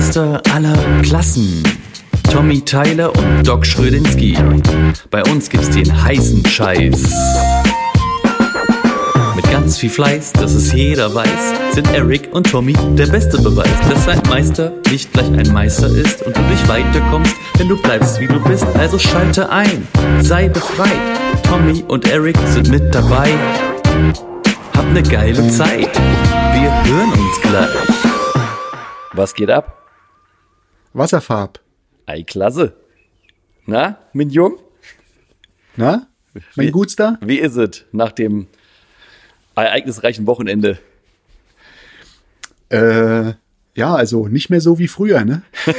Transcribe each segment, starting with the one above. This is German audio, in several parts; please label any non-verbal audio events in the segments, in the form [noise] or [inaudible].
Meister aller Klassen. Tommy Tyler und Doc Schrödinski. Bei uns gibt's den heißen Scheiß. Mit ganz viel Fleiß, dass es jeder weiß, sind Eric und Tommy der beste Beweis, dass ein Meister nicht gleich ein Meister ist und du nicht weiterkommst, wenn du bleibst wie du bist. Also schalte ein, sei befreit. Tommy und Eric sind mit dabei. Hab ne geile Zeit. Wir hören uns gleich. Was geht ab? Wasserfarb. Ei, klasse. Na, mein Jung? Na? Mein Wie- Guts da? Wie ist es nach dem ereignisreichen Wochenende? Äh, ja, also nicht mehr so wie früher, ne? [laughs]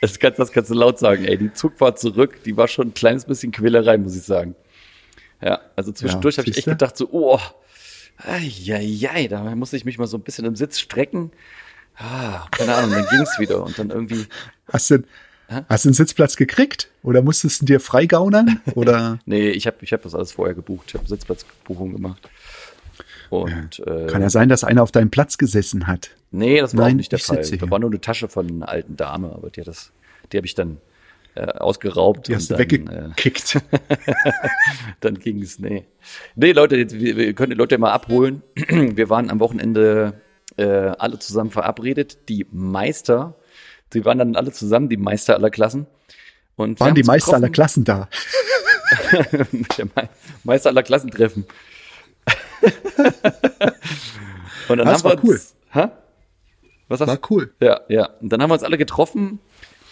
Das kannst, das kannst du laut sagen, ey. Die Zugfahrt zurück, die war schon ein kleines bisschen Quälerei, muss ich sagen. Ja, also zwischendurch Ja, habe ich echt gedacht, so, oh, ai, da musste ich mich mal so ein bisschen im Sitz strecken. Ah, keine Ahnung, dann ging's wieder und dann irgendwie, Hast du, hast du einen Sitzplatz gekriegt? Oder musstest du dir freigaunern? Oder [laughs] nee, ich habe ich hab das alles vorher gebucht. Ich habe Sitzplatzbuchung gemacht. Und äh, kann ja sein, dass einer auf deinem Platz gesessen hat? Nee, das war Nein, auch nicht der ich Fall. Da war nur eine Tasche von einer alten Dame, aber die hat das, die habe ich dann äh, ausgeraubt. Die hast du äh, weggekickt. [laughs] dann ging es, nee. Nee, Leute, jetzt, wir, wir können die Leute mal abholen. Wir waren am Wochenende äh, alle zusammen verabredet. Die Meister, die waren dann alle zusammen, die Meister aller Klassen. Und wir Waren die Meister aller. Klassen da? [laughs] Meister aller Klassentreffen. [laughs] Und dann Das haben wir war cool. uns, Hä? Was sagst War du? cool. Ja, ja. Und dann haben wir uns alle getroffen.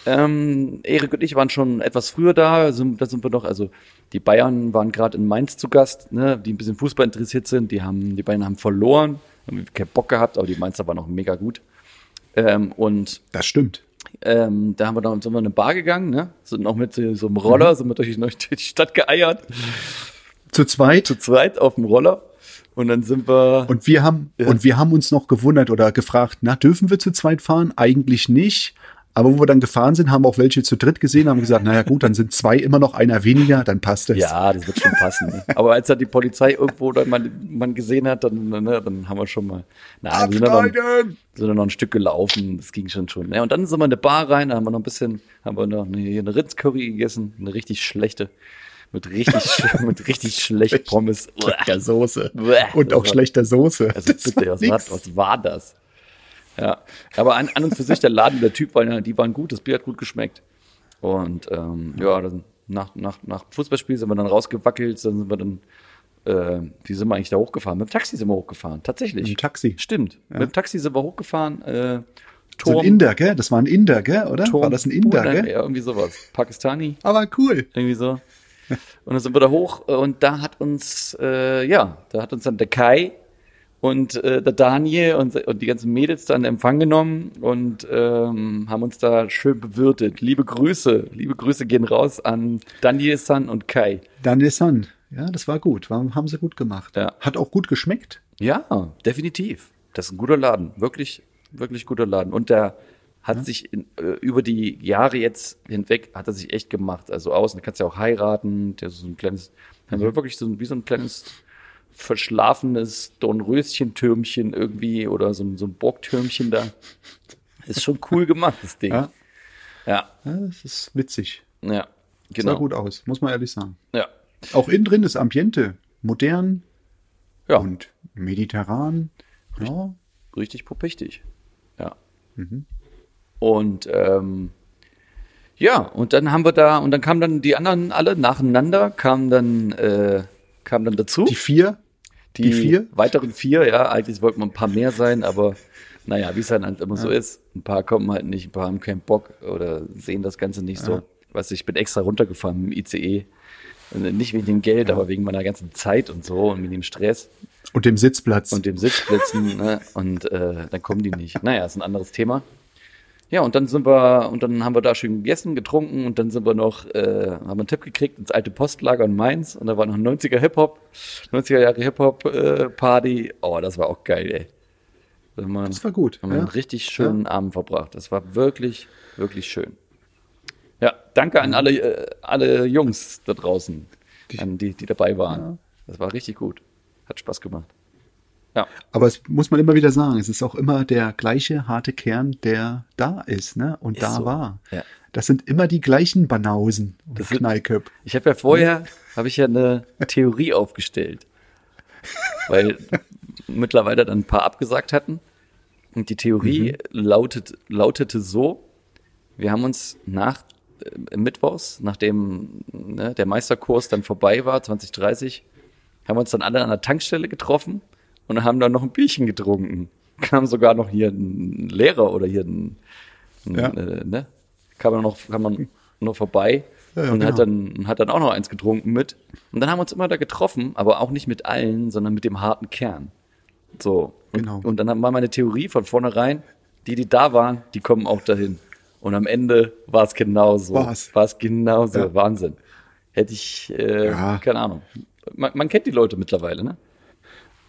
Ähm, Erik und ich waren schon etwas früher da. Sind, da sind wir noch, also die Bayern waren gerade in Mainz zu Gast, ne, die ein bisschen Fußball interessiert sind. Die haben, die Bayern haben verloren, haben keinen Bock gehabt, aber die Mainzer waren auch mega gut. Ähm, und Das stimmt. ähm, da haben wir dann sind wir in eine Bar gegangen, ne? Sind noch mit so so einem Roller, sind wir durch, durch die Stadt geeiert, Zu zweit. zu zweit auf dem Roller. Und dann sind wir. Und wir haben, und wir haben uns noch gewundert oder gefragt, na, dürfen wir zu zweit fahren? Eigentlich nicht. Aber wo wir dann gefahren sind, haben auch welche zu dritt gesehen, haben gesagt, naja gut, dann sind zwei immer noch einer weniger, dann passt es. Ja, das wird schon passen. Ne? Aber als dann die Polizei irgendwo dann mal man gesehen hat, dann, ne, dann haben wir schon mal. Na, wir sind dann, sind dann noch ein Stück gelaufen. Das ging schon schon. Ne? Und dann sind wir in eine Bar rein, da haben wir noch ein bisschen, haben wir noch eine, eine Rindscurry gegessen, eine richtig schlechte. Mit richtig, [laughs] [laughs] mit richtig schlecht Pommes. Schlechter Soße. Und auch schlechter Soße. Also Das bitte, war was war, was war das? Ja, aber an, an und für sich der Laden, der Typ, war, ja- die waren gut, das Bier hat gut geschmeckt. Und ähm, ja, dann nach, nach, nach Fußballspiel sind wir dann rausgewackelt, dann sind wir dann, äh, wie sind wir eigentlich da hochgefahren? Mit dem Taxi sind wir hochgefahren, tatsächlich. Mit dem Taxi. Stimmt, mit dem Taxi sind wir hochgefahren. Äh, So ein Inder, gell? Das war ein Inder, gell? Oder? Turm- war das ein Inder, Nein, gell? Ja, irgendwie sowas. Pakistani. Aber cool. Irgendwie so. Und dann sind wir da hoch äh, und da hat uns, äh, ja, da hat uns dann der Kai und äh, der Daniel und, und die ganzen Mädels dann Empfang genommen und ähm, haben uns da schön bewirtet. Liebe Grüße, liebe Grüße gehen raus an Daniel, San und Kai. Daniel San. Ja, das war gut. War, haben sie gut gemacht. Ja. Hat auch gut geschmeckt. Ja, definitiv. Das ist ein guter Laden. Wirklich, wirklich guter Laden. Und der hat sich in, äh, über die Jahre jetzt hinweg, hat er sich echt gemacht. Also außen, da kannst du ja auch heiraten. Der ist so ein kleines, wir wirklich so ein, wie so ein kleines verschlafenes Dornröschen-Türmchen irgendwie oder so ein, so ein Burgtürmchen da. Ist schon cool gemacht, das Ding. Ja. Ja, Ja, das ist witzig. ja, Sah genau. gut aus, muss man ehrlich sagen. Ja, Auch innen drin das Ambiente. Modern ja und mediterran. Ja. richtig pupichtig. Ja. Mhm. Und ähm, ja, und dann haben wir da, und dann kamen dann die anderen alle nacheinander, kamen dann, äh, kamen dann dazu. Die vier. Die vier? weiteren vier, ja, eigentlich wollten wir ein paar mehr sein, aber naja, wie es dann halt immer so ist, ein paar kommen halt nicht, ein paar haben keinen Bock oder sehen das Ganze nicht so. Weißt du, ich bin extra runtergefahren mit dem ICE. Und Nicht wegen dem Geld, aber wegen meiner ganzen Zeit und so und mit dem Stress Und dem Sitzplatz. und dem Sitzplätzen, ne? Und äh, dann kommen die nicht. Naja, ist ein anderes Thema. Ja, und dann sind wir, und dann haben wir da schön gegessen, getrunken und dann sind wir noch, äh, haben einen Tipp gekriegt ins alte Postlager in Mainz und da war noch ein 90er Hip-Hop, 90er Jahre Hip-Hop-Party. oh, das war auch geil, ey. Wir, Das war gut, Haben wir ja. einen richtig schönen Abend verbracht. Das war wirklich, wirklich schön. Ja, danke an alle, äh, alle Jungs da draußen, an die, die dabei waren. Das war richtig gut. Hat Spaß gemacht. Ja. Aber es muss man immer wieder sagen, es ist auch immer der gleiche harte Kern, der da ist, ne? Und Ist da so. war. Ja. Das sind immer die gleichen Banausen und Das sind- Knallköp. Ich habe ja vorher, habe ich ja eine Theorie aufgestellt. Weil mittlerweile dann ein paar abgesagt hatten. Und die Theorie lautet, lautete so, wir haben uns nach äh, Mittwochs, nachdem ne, der Meisterkurs dann vorbei war, 2030, haben wir uns dann alle an der Tankstelle getroffen und haben dann noch ein Bierchen getrunken. [laughs] Kam sogar noch hier ein Lehrer oder hier ein, ein Ja. äh, ne? Kam man noch, kam man noch vorbei Ja, ja, und hat genau. dann hat dann auch noch eins getrunken mit. Und dann haben wir uns immer da getroffen, aber auch nicht mit allen, sondern mit dem harten Kern. So. Und, Genau. und dann war meine Theorie von vornherein, die, die da waren, die kommen auch dahin. Und am Ende war es genauso. War es genauso. Ja. Wahnsinn. Hätte ich, äh, keine Ahnung. Man, man kennt die Leute mittlerweile, ne?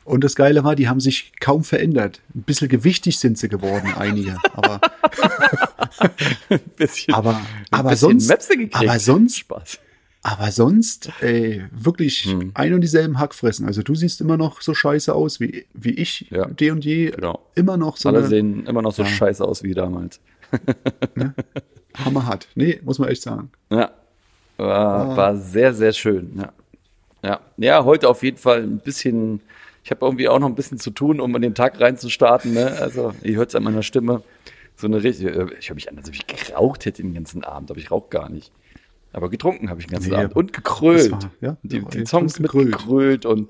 Und das Geile war, die haben sich kaum verändert. Ein bisschen gewichtig sind sie geworden, einige. Aber, Ein [laughs] bisschen, aber, ein aber bisschen sonst, aber sonst, Spaß. aber sonst, ey, wirklich Hm. ein und dieselben Hackfressen. Also du siehst immer noch so scheiße aus wie, wie ich, Ja. de und je. Genau. Immer noch so Alle eine sehen immer noch so Ja. scheiße aus wie damals. [laughs] Hammer hat. Nee, muss man echt sagen. Ja. War, Ah. war sehr, sehr schön. Ja. ja. Ja, heute auf jeden Fall ein bisschen. Ich habe irgendwie auch noch ein bisschen zu tun, um in den Tag reinzustarten. Ne? Also, ihr hört es an meiner Stimme. So eine richtig. Ich habe mich an, als ob ich geraucht hätte den ganzen Abend, aber ich rauche gar nicht. Aber getrunken habe ich den ganzen Nee, Abend. Und gekrölt. war- ja, die, die Songs gekrölt. mitgekrölt und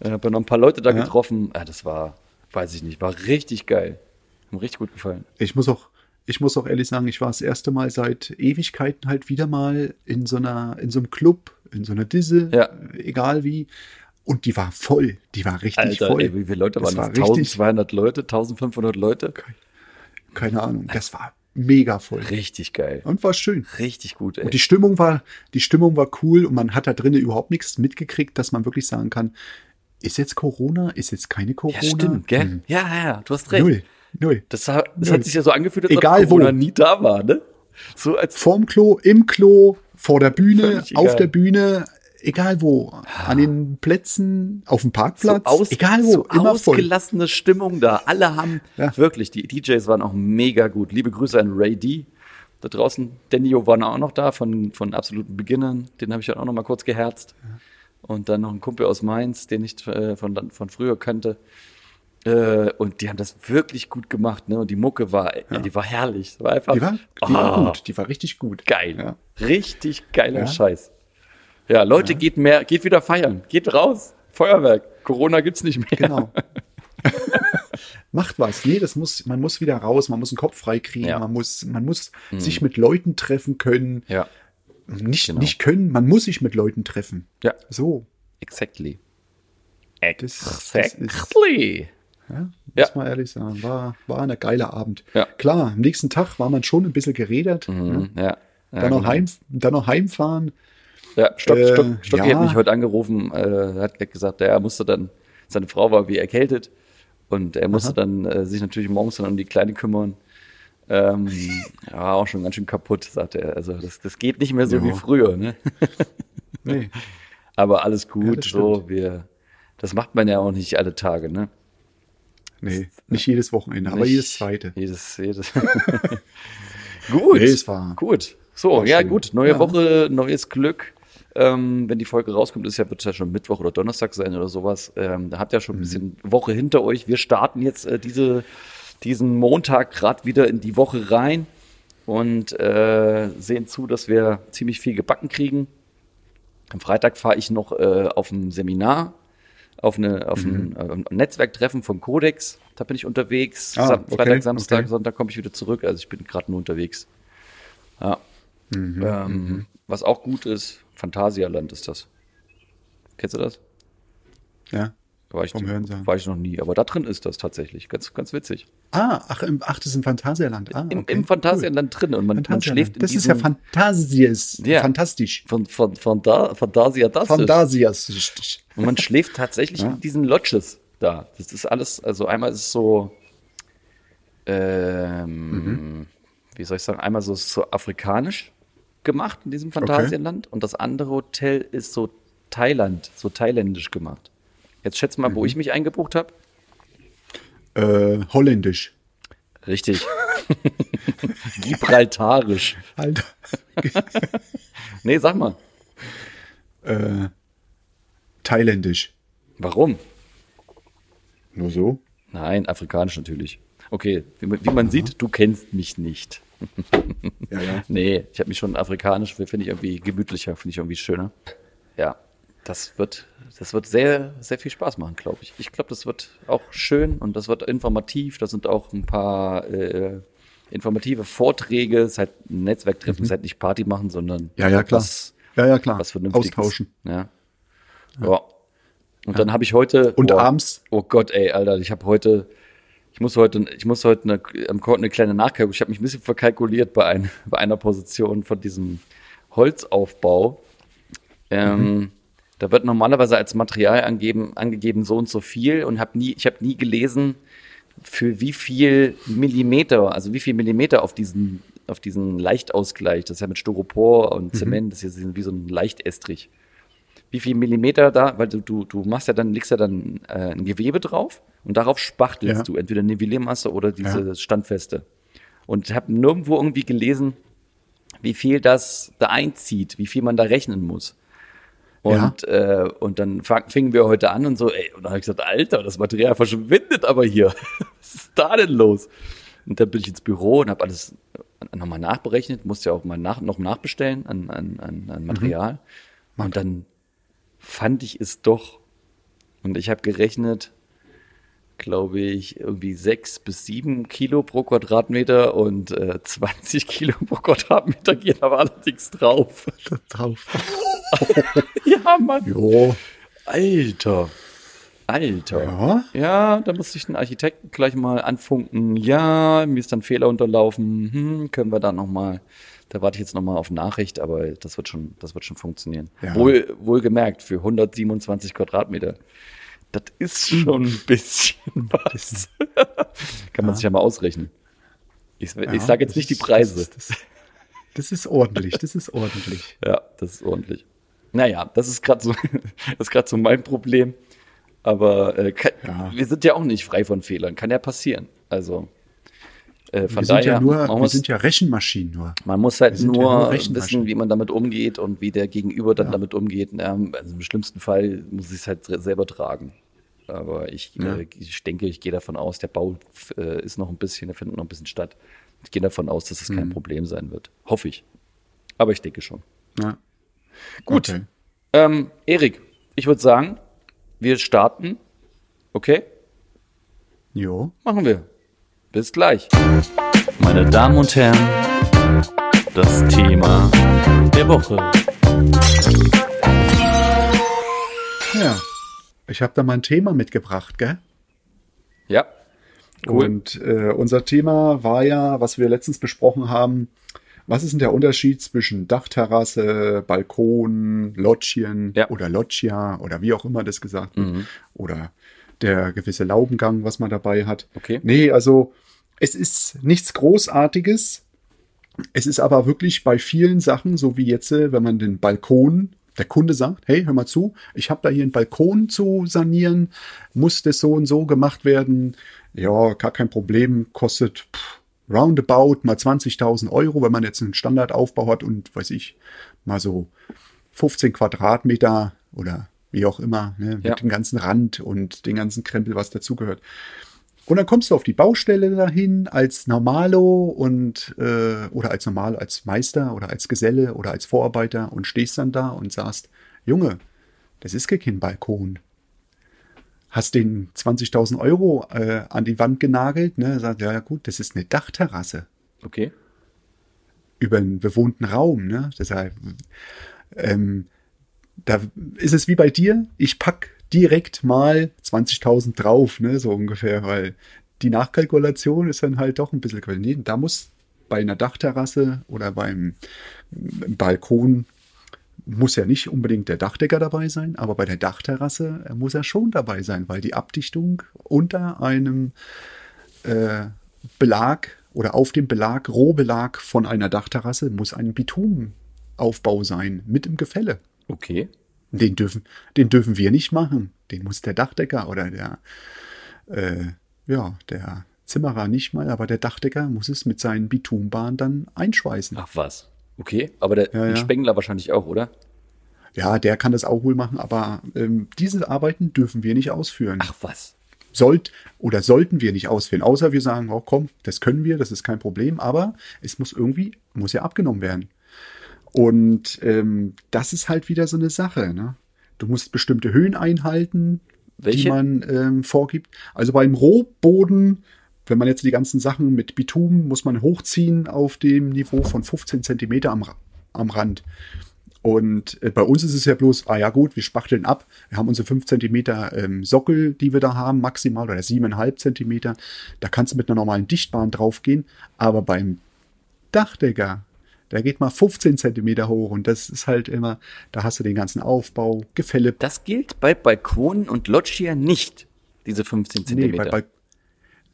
äh, habe noch ein paar Leute da Ja. getroffen. Ja, das war, weiß ich nicht, war richtig geil. Hat mir richtig gut gefallen. Ich muss auch, ich muss auch ehrlich sagen, ich war das erste Mal seit Ewigkeiten halt wieder mal in so einer, in so einem Club, in so einer Disse, Ja. egal wie. Und die war voll. Die war richtig Alter, voll. ey, wie viele Leute Das waren war das? richtig- 1200 Leute, 1500 Leute? Keine Ahnung. Das war mega voll. Richtig geil. Und war schön. Richtig gut, ey. Und die Stimmung war, die Stimmung war cool und man hat da drinnen überhaupt nichts mitgekriegt, dass man wirklich sagen kann, ist jetzt Corona, ist jetzt keine Corona? ja, stimmt, gell? Hm. Ja, ja, ja, du hast recht. Null, null. Das, hat- das Null. hat sich ja so angefühlt, als Egal ob Corona wo. nie da war, ne? So als Vorm Klo, im Klo, vor der Bühne, auf der Bühne, egal wo. An den Plätzen, auf dem so, Parkplatz, aus, egal wo, so immer voll. ausgelassene Stimmung da. Alle haben Ja. wirklich, die DJs waren auch mega gut. Liebe Grüße an Ray D. Da draußen, Dennio war auch noch da von, von absoluten Beginnern. Den habe ich dann auch noch mal kurz geherzt. Und dann noch ein Kumpel aus Mainz, den ich äh, von, von früher kannte. Äh, und die haben das wirklich gut gemacht, ne? Und die Mucke war, ja. die war herrlich. War einfach Die war, die war Ah, gut, die war richtig gut. geil. Ja. Richtig geiler Ja. Scheiß. Ja, Leute, geht mehr, geht wieder feiern. Geht raus. Feuerwerk. Corona gibt's nicht mehr. Genau. [laughs] [laughs] Macht was. Nee, das muss, man muss wieder raus, man muss den Kopf frei kriegen, Ja. man muss, man muss sich mit Leuten treffen können. Ja. Nicht, Genau. nicht können, man muss sich mit Leuten treffen. Ja. So. Exactly. Das, das ist, Exactly. ja, Ja. muss man ehrlich sagen, war, war ein geiler Abend. Ja. Klar, am nächsten Tag war man schon ein bisschen gerädert. Ne? Mhm, ja. ja. Dann, noch genau. heim, dann noch heimfahren. Ja, Stock, Äh, Stock, Stocki ja. hat mich heute angerufen, äh, hat gesagt, er musste dann, seine Frau war wie erkältet und er musste dann äh, sich natürlich morgens dann um die Kleine kümmern. Ähm, [laughs] war auch schon ganz schön kaputt, sagte er. Also das, das geht nicht mehr so Ja. wie früher, ne? [laughs] Nee. [laughs] Aber alles Ja, gut, das so, wir, das macht man ja auch nicht alle Tage, ne? Nee, nicht jedes Wochenende, aber Nicht jedes zweite. Jedes, jedes. gut. Nee, es war- gut. So, war ja, schön. gut. Neue Ja. Woche, neues Glück. Ähm, wenn die Folge rauskommt, ist ja, wird es ja schon Mittwoch oder Donnerstag sein oder sowas. Ähm, da habt ihr ja schon Mhm. ein bisschen Woche hinter euch. Wir starten jetzt äh, diese, diesen Montag gerade wieder in die Woche rein und äh, sehen zu, dass wir ziemlich viel gebacken kriegen. Am Freitag fahre ich noch äh, auf ein Seminar, auf, eine, auf Mhm. ein, äh, Netzwerktreffen von Codex. Da bin ich unterwegs. Ah, Sam okay, Freitag, Samstag, okay. Sonntag komme ich wieder zurück. Also ich bin gerade nur unterwegs. Ja. Mhm, ähm, was auch gut ist, Phantasialand ist das. Kennst du das? Ja. War ich, war ich noch nie, aber da drin ist das tatsächlich. Ganz, ganz witzig. Ah, ach, im, ach, das ist im Phantasialand. Ah, Im, okay, Im Phantasialand drin und man, cool. man schläft in Das ist ja diesem, Phantasies. Ja. Fantastisch. von, von, von da, Fantasia das ist. Phantasias. richtig. Und man schläft tatsächlich Ja. in diesen Lodges da. Das ist alles, also einmal ist es so, ähm, Mhm. wie soll ich sagen, einmal so, so afrikanisch gemacht in diesem Phantasialand und das andere Hotel ist so Thailand, so thailändisch gemacht. Jetzt schätz mal, wo Mhm. ich mich eingebucht habe. Äh, holländisch. Richtig. [laughs] Gibraltarisch. Alter. [laughs] Nee, sag mal. Äh, thailändisch. Warum? Nur so? Nein, afrikanisch natürlich. Okay, wie, man- wie man sieht, du kennst mich nicht. [laughs] Ja, ja. [laughs] Nee, ich habe mich schon afrikanisch, finde ich irgendwie gemütlicher, finde ich irgendwie schöner. Ja, das wird, das wird sehr, sehr viel Spaß machen, glaube ich. Ich glaube, das wird auch schön und das wird informativ. Da sind auch ein paar äh, informative Vorträge. Es ist halt ein Netzwerktreffen, es ist halt nicht Party machen, sondern Mhm. Ja, ja, klar. was, Ja, ja, klar. was Vernünftiges. Austauschen. Ja. ja. Und dann habe ich heute Und oh, abends? Oh Gott, ey, Alter, ich habe heute, ich muss heute, ich muss heute eine, am Code eine kleine Nachkalkulation. Ich habe mich ein bisschen verkalkuliert bei, ein, [laughs] bei einer Position von diesem Holzaufbau. Ähm, Da wird normalerweise als Material angeben, angegeben so und so viel und hab nie, ich habe nie gelesen, für wie viel Millimeter, also wie viel Millimeter auf diesen, auf diesen Leichtausgleich, das ist ja mit Styropor und Zement, das ist ja wie so ein Leichtеstrich wie viel Millimeter da, weil du, du, du machst ja dann, legst ja dann äh, ein Gewebe drauf und darauf spachtelst Ja. du entweder Nivelliermasse oder diese Ja. Standfeste. Und ich habe nirgendwo irgendwie gelesen, wie viel das da einzieht, wie viel man da rechnen muss. Und, äh, und dann fingen wir heute an und so, ey, und dann habe ich gesagt, Alter, das Material verschwindet aber hier. [laughs] Was ist da denn los? Und dann bin ich ins Büro und habe alles nochmal nachberechnet, musste ja auch mal nach, noch nachbestellen an, an, an, an Material. Und dann fand ich es doch. Und ich habe gerechnet, glaube ich, irgendwie sechs bis sieben Kilo pro Quadratmeter und äh, [laughs] 20 Kilo pro Quadratmeter gehen aber allerdings drauf. Drauf. [laughs] ja, Mann. Jo. Alter. Alter. Ja. Ja, da musste ich den Architekten gleich mal anfunken. Ja, mir ist dann Fehler unterlaufen. Hm, können wir da noch mal. Da warte ich jetzt noch mal auf Nachricht, aber das wird schon, das wird schon funktionieren. Ja. Wohl, wohlgemerkt für 127 Quadratmeter. Das ist schon ein bisschen was. [laughs] Kann man sich ja mal ausrechnen. Ich, ich Ja, sage jetzt nicht die ist- Preise. Das, das, das ist ordentlich, das ist ordentlich. [laughs] Ja, das ist ordentlich. Naja, das ist gerade so, [laughs] das ist gerade so mein Problem. Aber äh, kann, Ja. wir sind ja auch nicht frei von Fehlern. Kann ja passieren. Also äh, von Wir sind daher, ja nur, man, wir muss, sind ja Rechenmaschinen nur. man muss halt sind ja nur, nur wissen, wie man damit umgeht und wie der Gegenüber dann Ja. damit umgeht. Ja, also im schlimmsten Fall muss ich es halt selber tragen. Aber ich, Ja. äh, ich denke, ich gehe davon aus, der Bau äh, ist noch ein bisschen, der findet noch ein bisschen statt. Ich gehe davon aus, dass es Mhm. kein Problem sein wird. Hoffe ich. Aber ich denke schon. Ja. Gut. Okay. Ähm, Erik, ich würde sagen, wir starten. Okay? Jo. Machen wir. Bis gleich. Meine Damen und Herren, das Thema der Woche. Ja. Ich habe da mal ein Thema mitgebracht, gell? Ja. Cool. Und äh, unser Thema war ja, was wir letztens besprochen haben, was ist denn der Unterschied zwischen Dachterrasse, Balkon, Loggien Ja. oder Loggia oder wie auch immer das gesagt wird. Mhm. Oder der gewisse Laubengang, was man dabei hat. Okay. Nee, also es ist nichts Großartiges. Es ist aber wirklich bei vielen Sachen, so wie jetzt, äh, wenn man den Balkon, der Kunde sagt, hey, hör mal zu, ich habe da hier einen Balkon zu sanieren, muss das so und so gemacht werden. Ja, gar kein Problem, kostet pff, roundabout mal 20.000 Euro, wenn man jetzt einen Standardaufbau hat und, weiß ich, mal so 15 Quadratmeter oder wie auch immer, ne, mit Ja. dem ganzen Rand und den ganzen Krempel, was dazugehört. Und dann kommst du auf die Baustelle dahin als Normalo und äh, oder als Normal, als Meister oder als Geselle oder als Vorarbeiter und stehst dann da und sagst, Junge, das ist kein Balkon. Hast den 20.000 Euro äh, an die Wand genagelt, ne? Sagt, ja gut, das ist eine Dachterrasse Okay. über einen bewohnten Raum, ne? Deshalb, ähm, da ist es wie bei dir, ich pack direkt mal 20.000 drauf, ne, so ungefähr, weil die Nachkalkulation ist dann halt doch ein bisschen, nee, da muss bei einer Dachterrasse oder beim Balkon muss ja nicht unbedingt der Dachdecker dabei sein, aber bei der Dachterrasse äh, muss er schon dabei sein, weil die Abdichtung unter einem äh, Belag oder auf dem Belag, Rohbelag von einer Dachterrasse muss ein Bitumenaufbau sein mit im Gefälle. Okay. Den dürfen, den dürfen wir nicht machen. Den muss der Dachdecker oder der, äh, ja, der Zimmerer nicht mal, aber der Dachdecker muss es mit seinen Bitumenbahnen dann einschweißen. Ach was. Okay, aber der Ja, ja. Spengler wahrscheinlich auch, oder? Ja, der kann das auch wohl machen, aber ähm, diese Arbeiten dürfen wir nicht ausführen. Ach was. Sollt oder sollten wir nicht ausführen, außer wir sagen, oh komm, das können wir, das ist kein Problem, aber es muss irgendwie, muss ja abgenommen werden. Und ähm, das ist halt wieder so eine Sache. Ne? Du musst bestimmte Höhen einhalten, die Welche? man ähm, vorgibt. Also beim Rohboden, wenn man jetzt die ganzen Sachen mit Bitumen, muss man hochziehen auf dem Niveau von 15 Zentimeter am, am Rand. Und äh, bei uns ist es ja bloß, ah ja gut, wir spachteln ab. Wir haben unsere 5 Zentimeter ähm, Sockel, die wir da haben, maximal, oder 7,5 Zentimeter. Da kannst du mit einer normalen Dichtbahn draufgehen. Aber beim Dachdecker, der geht mal 15 Zentimeter hoch. Und das ist halt immer, da hast du den ganzen Aufbau, Gefälle. Das gilt bei Balkonen und Loggia nicht, diese 15 Nee, Zentimeter. bei, Bal-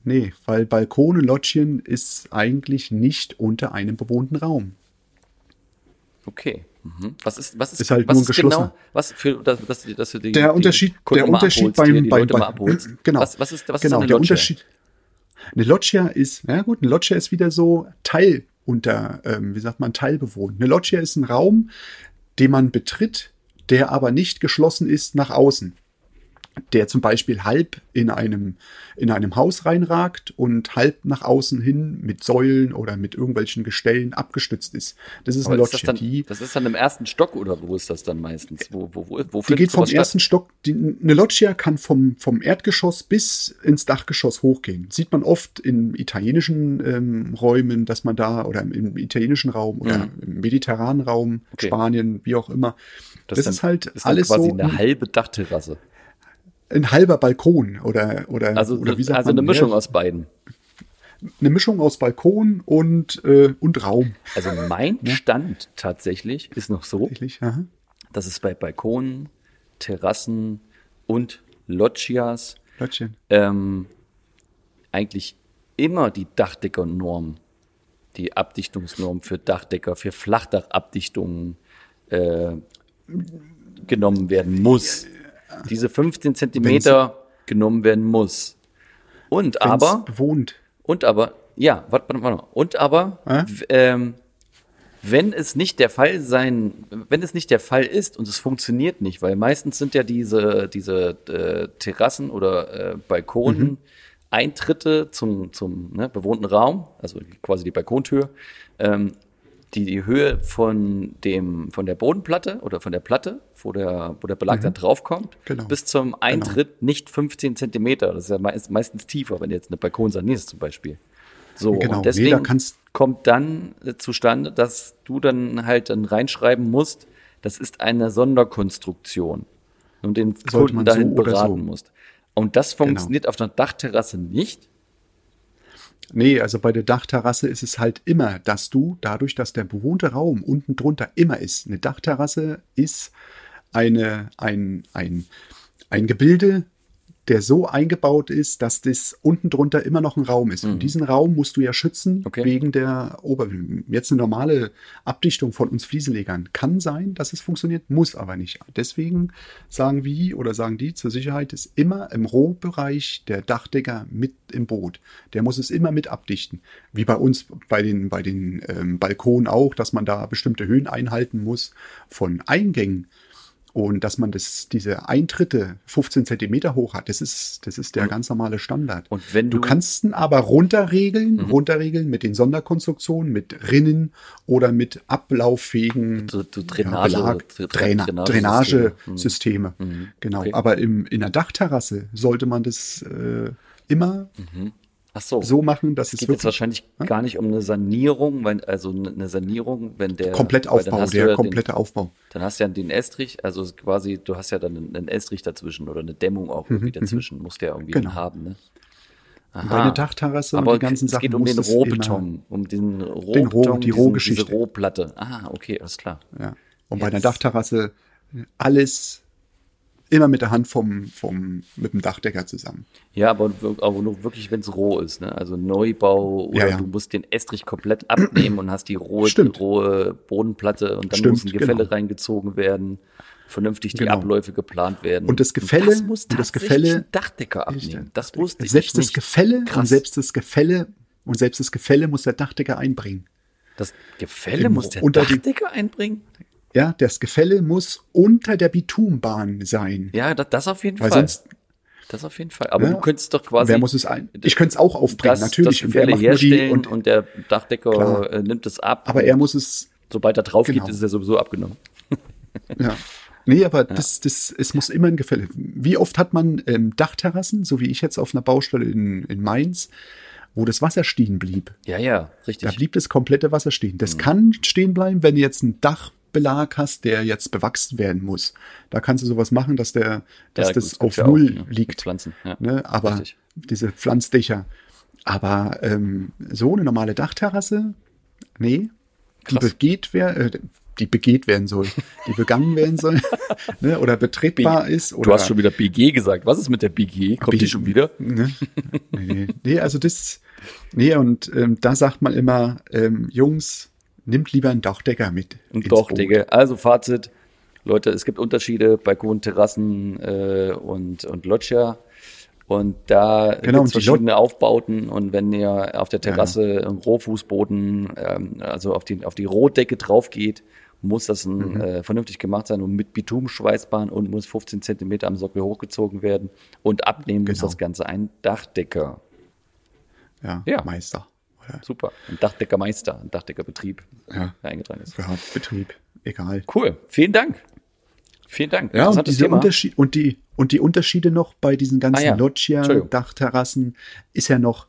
nee, weil Balkon und Loggien ist eigentlich nicht unter einem bewohnten Raum. okay. Mhm. Was ist, was ist, Ist halt was nur ist genau, was für, dass, dass, dass du die, Der die Unterschied, Kunden der Unterschied beim, beim, beim [clears throat] genau, Was, was ist, was genau, ist eine der Loggia? Unterschied. Eine Loggia ist, ja gut, eine Loggia ist wieder so Teil unter, ähm, wie sagt man, teilbewohnt. Eine Loggia ist ein Raum, den man betritt, der aber nicht geschlossen ist nach außen. Der zum Beispiel halb in einem, in einem Haus reinragt und halb nach außen hin mit Säulen oder mit irgendwelchen Gestellen abgestützt ist. Das ist Aber eine ist das, Loggia. dann, die, das ist dann im ersten Stock oder wo ist das dann meistens? Wo, wo, wo, wo Die geht vom sowas statt? ersten Stock, die, eine Loggia kann vom, vom Erdgeschoss bis ins Dachgeschoss hochgehen. Sieht man oft in italienischen ähm, Räumen, dass man da, oder im, im italienischen Raum oder im mediterranen Raum, Mhm. Okay. Spanien, wie auch immer. Das, ist halt ist dann alles quasi so eine ein, halbe Dachterrasse. Ein halber Balkon oder, oder, Also, oder wie sagt also man, eine Mischung ja, aus beiden. eine Mischung aus Balkon und, äh, und Raum. Also mein [laughs] Stand tatsächlich ist noch so, dass es bei Balkonen, Terrassen und Loggias ähm, eigentlich immer die Dachdeckernorm, die Abdichtungsnorm für Dachdecker, für Flachdachabdichtungen äh, genommen werden muss. Diese 15 Zentimeter genommen werden muss. Und Wenn's aber, bewohnt. und aber, ja, warte, warte, warte. Und aber, w- ähm, wenn es nicht der Fall sein, wenn es nicht der Fall ist und es funktioniert nicht, weil meistens sind ja diese, diese äh, Terrassen oder äh, Balkonen Mhm. Eintritte zum, zum ne, bewohnten Raum, also quasi die Balkontür, ähm, die die Höhe von dem, von der Bodenplatte oder von der Platte, wo der, wo der Belag dann draufkommt, Genau. bis zum Eintritt nicht 15 Zentimeter. Das ist ja meist, meistens tiefer, wenn du jetzt eine Balkon sanierst zum Beispiel. So, Genau, nee, und deswegen da kannst- kommt dann zustande, dass du dann halt dann reinschreiben musst, das ist eine Sonderkonstruktion und den Sollte Kunden man dahin so beraten so. Genau. musst. Und das funktioniert auf einer Dachterrasse nicht. Nee, also bei der Dachterrasse ist es halt immer, dass du dadurch, dass der bewohnte Raum unten drunter immer ist. Eine Dachterrasse ist eine, ein, ein, ein Gebilde, der so eingebaut ist, dass das unten drunter immer noch ein Raum ist. Und diesen Raum musst du ja schützen Mhm. Okay. wegen der Ober... Jetzt eine normale Abdichtung von uns Fliesenlegern kann sein, dass es funktioniert, muss aber nicht. Deswegen sagen wir oder sagen die zur Sicherheit, ist immer im Rohbereich der Dachdecker mit im Boot. Der muss es immer mit abdichten. Wie bei uns bei den, bei den ähm, Balkonen auch, dass man da bestimmte Höhen einhalten muss von Eingängen. Und dass man das, diese Eintritte 15 Zentimeter hoch hat, das ist, das ist der ganz normale Standard. Und wenn du du- Mhm. kannst ihn aber runterregeln, runterregeln mit den Sonderkonstruktionen, mit Rinnen oder mit ablauffähigen So- so Drainage- ja, Draina, Drainagesysteme. Drainagesysteme. Genau. Okay. Aber im, in der Dachterrasse sollte man das äh, immer Ach so. so machen, dass es es geht jetzt wahrscheinlich gar nicht um eine Sanierung, weil, also eine Sanierung, wenn der hast du der ja komplette Aufbau. Den, dann hast du ja den Estrich, also quasi, du hast ja dann einen Estrich dazwischen oder eine Dämmung auch irgendwie dazwischen, musst du ja irgendwie Mhm, Genau. haben, ne? Bei einer Dachterrasse und Aber die ganzen es Sachen geht um den es Rohbeton, um den Rohbeton, die diesen- Rohgeschichte. diese Rohplatte. Ah, okay, alles klar. Ja. Und bei einer Jetzt- Dachterrasse alles immer mit der Hand vom, vom, mit dem Dachdecker zusammen. Ja, aber, aber nur wirklich, wenn es roh ist, ne? Also Neubau oder Ja, ja. du musst den Estrich komplett abnehmen und hast die rohe, Stimmt. rohe Bodenplatte und dann Stimmt, muss ein Gefälle genau. reingezogen werden. vernünftig die Genau. Abläufe geplant werden. Und das Gefälle- das muss und das Gefälle- Dachdecker abnehmen. Das wusste selbst das und selbst das Gefälle und selbst das Gefälle muss der Dachdecker einbringen. Das Gefälle Im- muss der unter die- Dachdecker einbringen? Ja, das Gefälle muss unter der Bitumenbahn sein. Ja, das, das auf jeden Weil Fall. sonst, das auf jeden Fall. Aber Ja. du könntest doch quasi. wer muss es ein? Ich könnte es auch aufbringen, das, natürlich. Das Und wer Gefälle macht herstellen und, und, der Dachdecker Klar. äh, nimmt es ab. aber er muss es, Sobald er drauf Genau. geht, ist er sowieso abgenommen. [laughs] ja. Nee, aber das, das, es muss immer ein Gefälle. Wie oft hat man ähm, Dachterrassen, so wie ich jetzt auf einer Baustelle in, in Mainz, wo das Wasser stehen blieb? Ja, ja, Da richtig. blieb das komplette Wasser stehen. Mhm. Das kann stehen bleiben, wenn jetzt einen Dachbelag hast, der jetzt bewachsen werden muss. Da kannst du sowas machen, dass der, dass Ja, gut, das gibt's auf ja auch, Null ne, liegt. Pflanzen, ja. Ne? Aber Richtig. diese Pflanzdächer. Aber ähm, so eine normale Dachterrasse, nee, die begeht wer, äh, die begeht werden soll, die begangen werden soll, [laughs] ne? oder betretbar ist. Oder Du hast schon wieder BG gesagt. Was ist mit der BG? Kommt die B- schon wieder? Ne? Nee, nee, also das, nee, und ähm, da sagt man immer, ähm, Jungs, nimmt lieber einen Dachdecker mit. Boot. Digga. Also Fazit. Leute, es gibt Unterschiede, Balkon, Terrassen äh, und, und Loggia. Und da Genau, und die verschiedene Aufbauten. Und wenn ihr auf der Terrasse einen Rohfußboden, ähm, also auf die, auf die Rohdecke drauf geht, muss das ein, Mhm. äh, vernünftig gemacht sein und mit Bitumenschweißbahn und muss 15 Zentimeter am Sockel hochgezogen werden. Und abnehmen muss Genau. das Ganze ein Dachdecker. Ja, Ja. Meister. Oder, Super. Ein Dachdeckermeister, ein Dachdeckerbetrieb, ja, der eingetragen ist. ja, Betrieb, egal. Cool. Vielen Dank. Vielen Dank. Ja, und diese Thema. Unterschied und die und die Unterschiede noch bei diesen ganzen Ah, ja. Loggia. Dachterrassen ist ja noch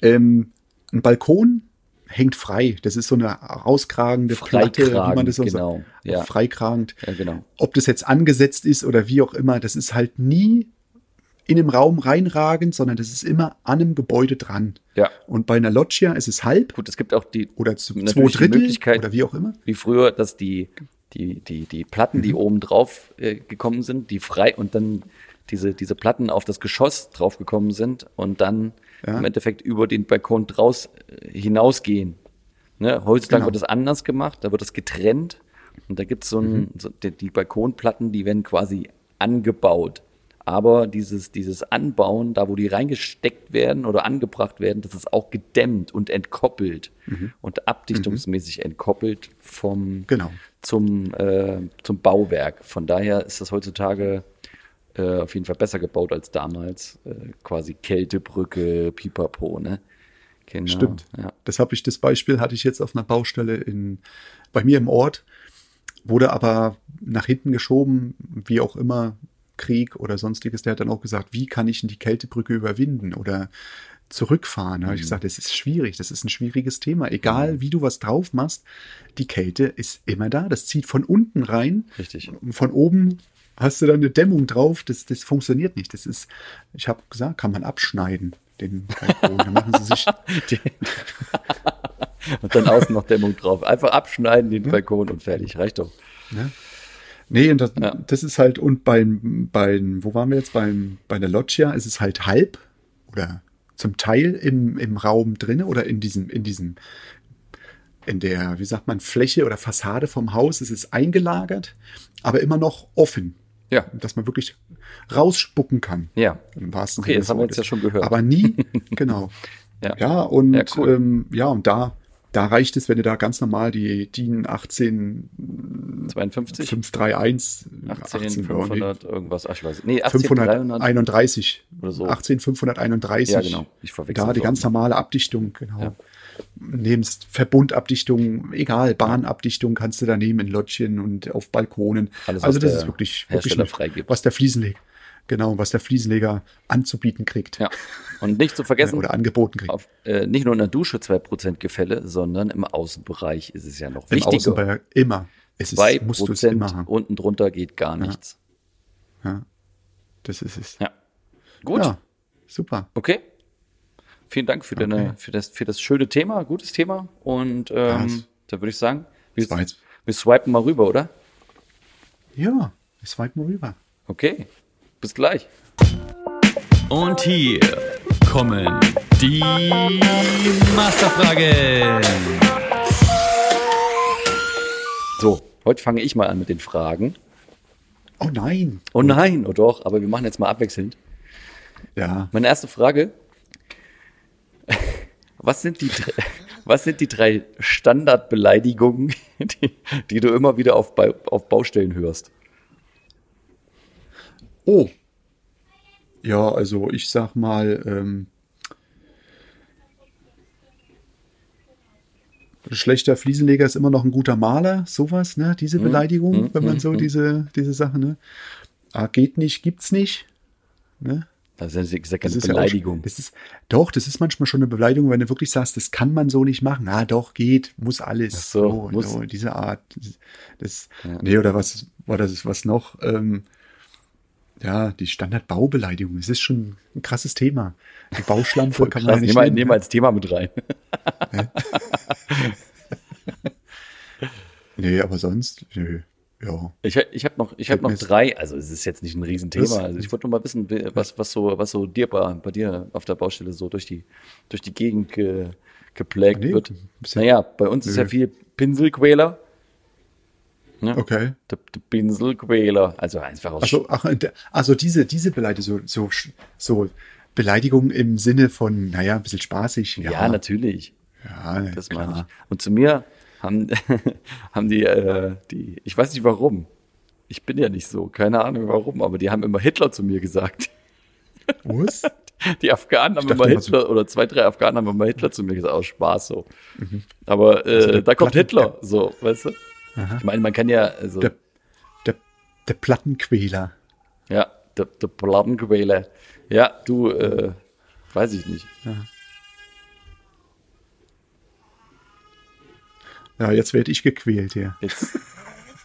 ähm, ein Balkon hängt frei. Das ist so eine rauskragende Platte, wie man das so genau, sagt. ja. Freikragend. Ja, genau. Ob das jetzt angesetzt ist oder wie auch immer, das ist halt nie in einem Raum reinragend, sondern das ist immer an einem Gebäude dran. Ja. Und bei einer Loggia ist es halb Gut, es gibt auch die, oder zu, zwei Drittel Möglichkeit, oder wie auch immer. wie früher, dass die, die, die, die Platten, Mhm. die oben drauf äh, gekommen sind, die frei und dann diese, diese Platten auf das Geschoss draufgekommen sind und dann Ja. im Endeffekt über den Balkon draus äh, hinausgehen. Ne? Heutzutage Genau. wird das anders gemacht, da wird das getrennt und da gibt's so, ein, Mhm. so die, die Balkonplatten, die werden quasi angebaut. Aber dieses, dieses Anbauen, da wo die reingesteckt werden oder angebracht werden, das ist auch gedämmt und entkoppelt Mhm. und abdichtungsmäßig entkoppelt vom Genau. zum, äh, zum Bauwerk. Von daher ist das heutzutage äh, auf jeden Fall besser gebaut als damals. Äh, quasi Kältebrücke, Pipapo, ne? Genau. Stimmt. Ja. Das habe ich, das Beispiel hatte ich jetzt auf einer Baustelle in, bei mir im Ort, wurde aber nach hinten geschoben, wie auch immer, Krieg oder sonstiges. Der hat dann auch gesagt, wie kann ich denn die Kältebrücke überwinden oder zurückfahren? Da habe ich gesagt, das ist schwierig, das ist ein schwieriges Thema. Egal, wie du was drauf machst, die Kälte ist immer da. Das zieht von unten rein. Richtig. Von oben hast du dann eine Dämmung drauf. Das, das funktioniert nicht. Das ist, ich habe gesagt, kann man abschneiden, den Balkon. Dann machen sie sich [laughs] [laughs] Und dann außen noch Dämmung drauf. Einfach abschneiden den Balkon und fertig. Reicht doch. Nee, und das, Ja. das ist halt, und beim, beim, wo waren wir jetzt? Beim, bei der Loggia ist es halt halb oder zum Teil im, im Raum drinne oder in diesem, in diesem, in der, wie sagt man, Fläche oder Fassade vom Haus ist es eingelagert, aber immer noch offen. Ja. Dass man wirklich rausspucken kann. Ja. Im wahrsten Okay, das haben wir jetzt ja schon gehört. Aber nie, [laughs] genau. Ja. Ja, und Ja, cool. ähm, ja, und da, da reicht es, wenn du da ganz normal die DIN 18 52? 531 18, irgendwie 500, irgendwas. Ach, ich weiß nicht. Nee, 18, 300. 531 oder so. 18531. Ja, genau. Ich verwechsel Da die ganz normale Abdichtung, genau. Ja. Nebst Verbundabdichtung, egal, Bahnabdichtung kannst du da nehmen in Lottchen und auf Balkonen. Alles, also das ist wirklich, wirklich was der Fliesenleger, genau, was der Fliesenleger anzubieten kriegt. Ja. Und nicht zu [laughs] vergessen, Oder angeboten kriegt. auf, äh, nicht nur in der Dusche 2% Gefälle, sondern im Außenbereich ist es ja noch Im wichtiger. Außenbereich immer. Es ist, 2% musst du es immer haben. unten drunter geht gar nichts. Ja. Das ist es. Ja. Gut. Ja, super. Okay. Vielen Dank für, deine, für, das, für das schöne Thema, gutes Thema. Und ähm, Ja, da würde ich sagen, wir, wir swipen mal rüber, oder? Ja, es weit mal rüber. Okay. Bis gleich. Und hier kommen die Masterfragen. So, heute fange ich mal an mit den Fragen. Oh nein. Oh nein, oh doch, aber wir machen jetzt mal abwechselnd. Ja. Meine erste Frage. Was sind die, was sind die drei Standardbeleidigungen, [laughs] die, die du immer wieder auf, auf Baustellen hörst? Oh. Ja, also ich sag mal, ähm, ein schlechter Fliesenleger ist immer noch ein guter Maler, sowas, ne? Diese Beleidigung, wenn man so diese, diese Sache, ne? Ah, geht nicht, gibt's nicht. Ne? Das ist ja gesagt Das keine ist ja Beleidigung. Auch, das ist, doch, das ist manchmal schon eine Beleidigung, wenn du wirklich sagst, das kann man so nicht machen. Ah, doch, geht, muss alles. Ach so, muss. so, diese Art. Das, das nee, oder was war das, was noch? Ähm, ja, die Standardbaubeleidigung. Das ist schon ein krasses Thema. Die Bauschlampe kann man Krass, ja nicht nehmen wir nehmen wir als Thema mit rein. [laughs] Nee, aber sonst, nö, ja. Ich, ich habe noch, ich hab noch drei, also es ist jetzt nicht ein Riesenthema. Also ich wollte nur mal wissen, was, was so, was so dir bei, bei dir auf der Baustelle so durch die, durch die Gegend ge, geplägt Nee, wird. Naja, bei uns ist Nö. ja viel Pinselquäler. Ne? Okay. Der, der Pinselquäler. Also einfach aus Also, ach, also diese, diese Beleidigung, so, so, so Beleidigung im Sinne von, naja, ein bisschen spaßig. Ja, natürlich. Ja, Das klar. meine ich. Und zu mir haben, [laughs] haben die, äh, die, ich weiß nicht warum. Ich bin ja nicht so, keine Ahnung warum, aber die haben immer Hitler zu mir gesagt. Was? [laughs] Die Afghanen haben immer immer so- Hitler, oder zwei, drei Afghanen haben immer Hitler zu mir gesagt, aus Spaß so. Aber äh, Also da kommt Platten- Hitler, so, weißt du? Ich meine, man kann ja, also, Der, der, der Plattenquäler. ja, der, der Plattenquäler. Ja, du, äh, weiß ich nicht. Ja, jetzt werde ich gequält hier. Jetzt,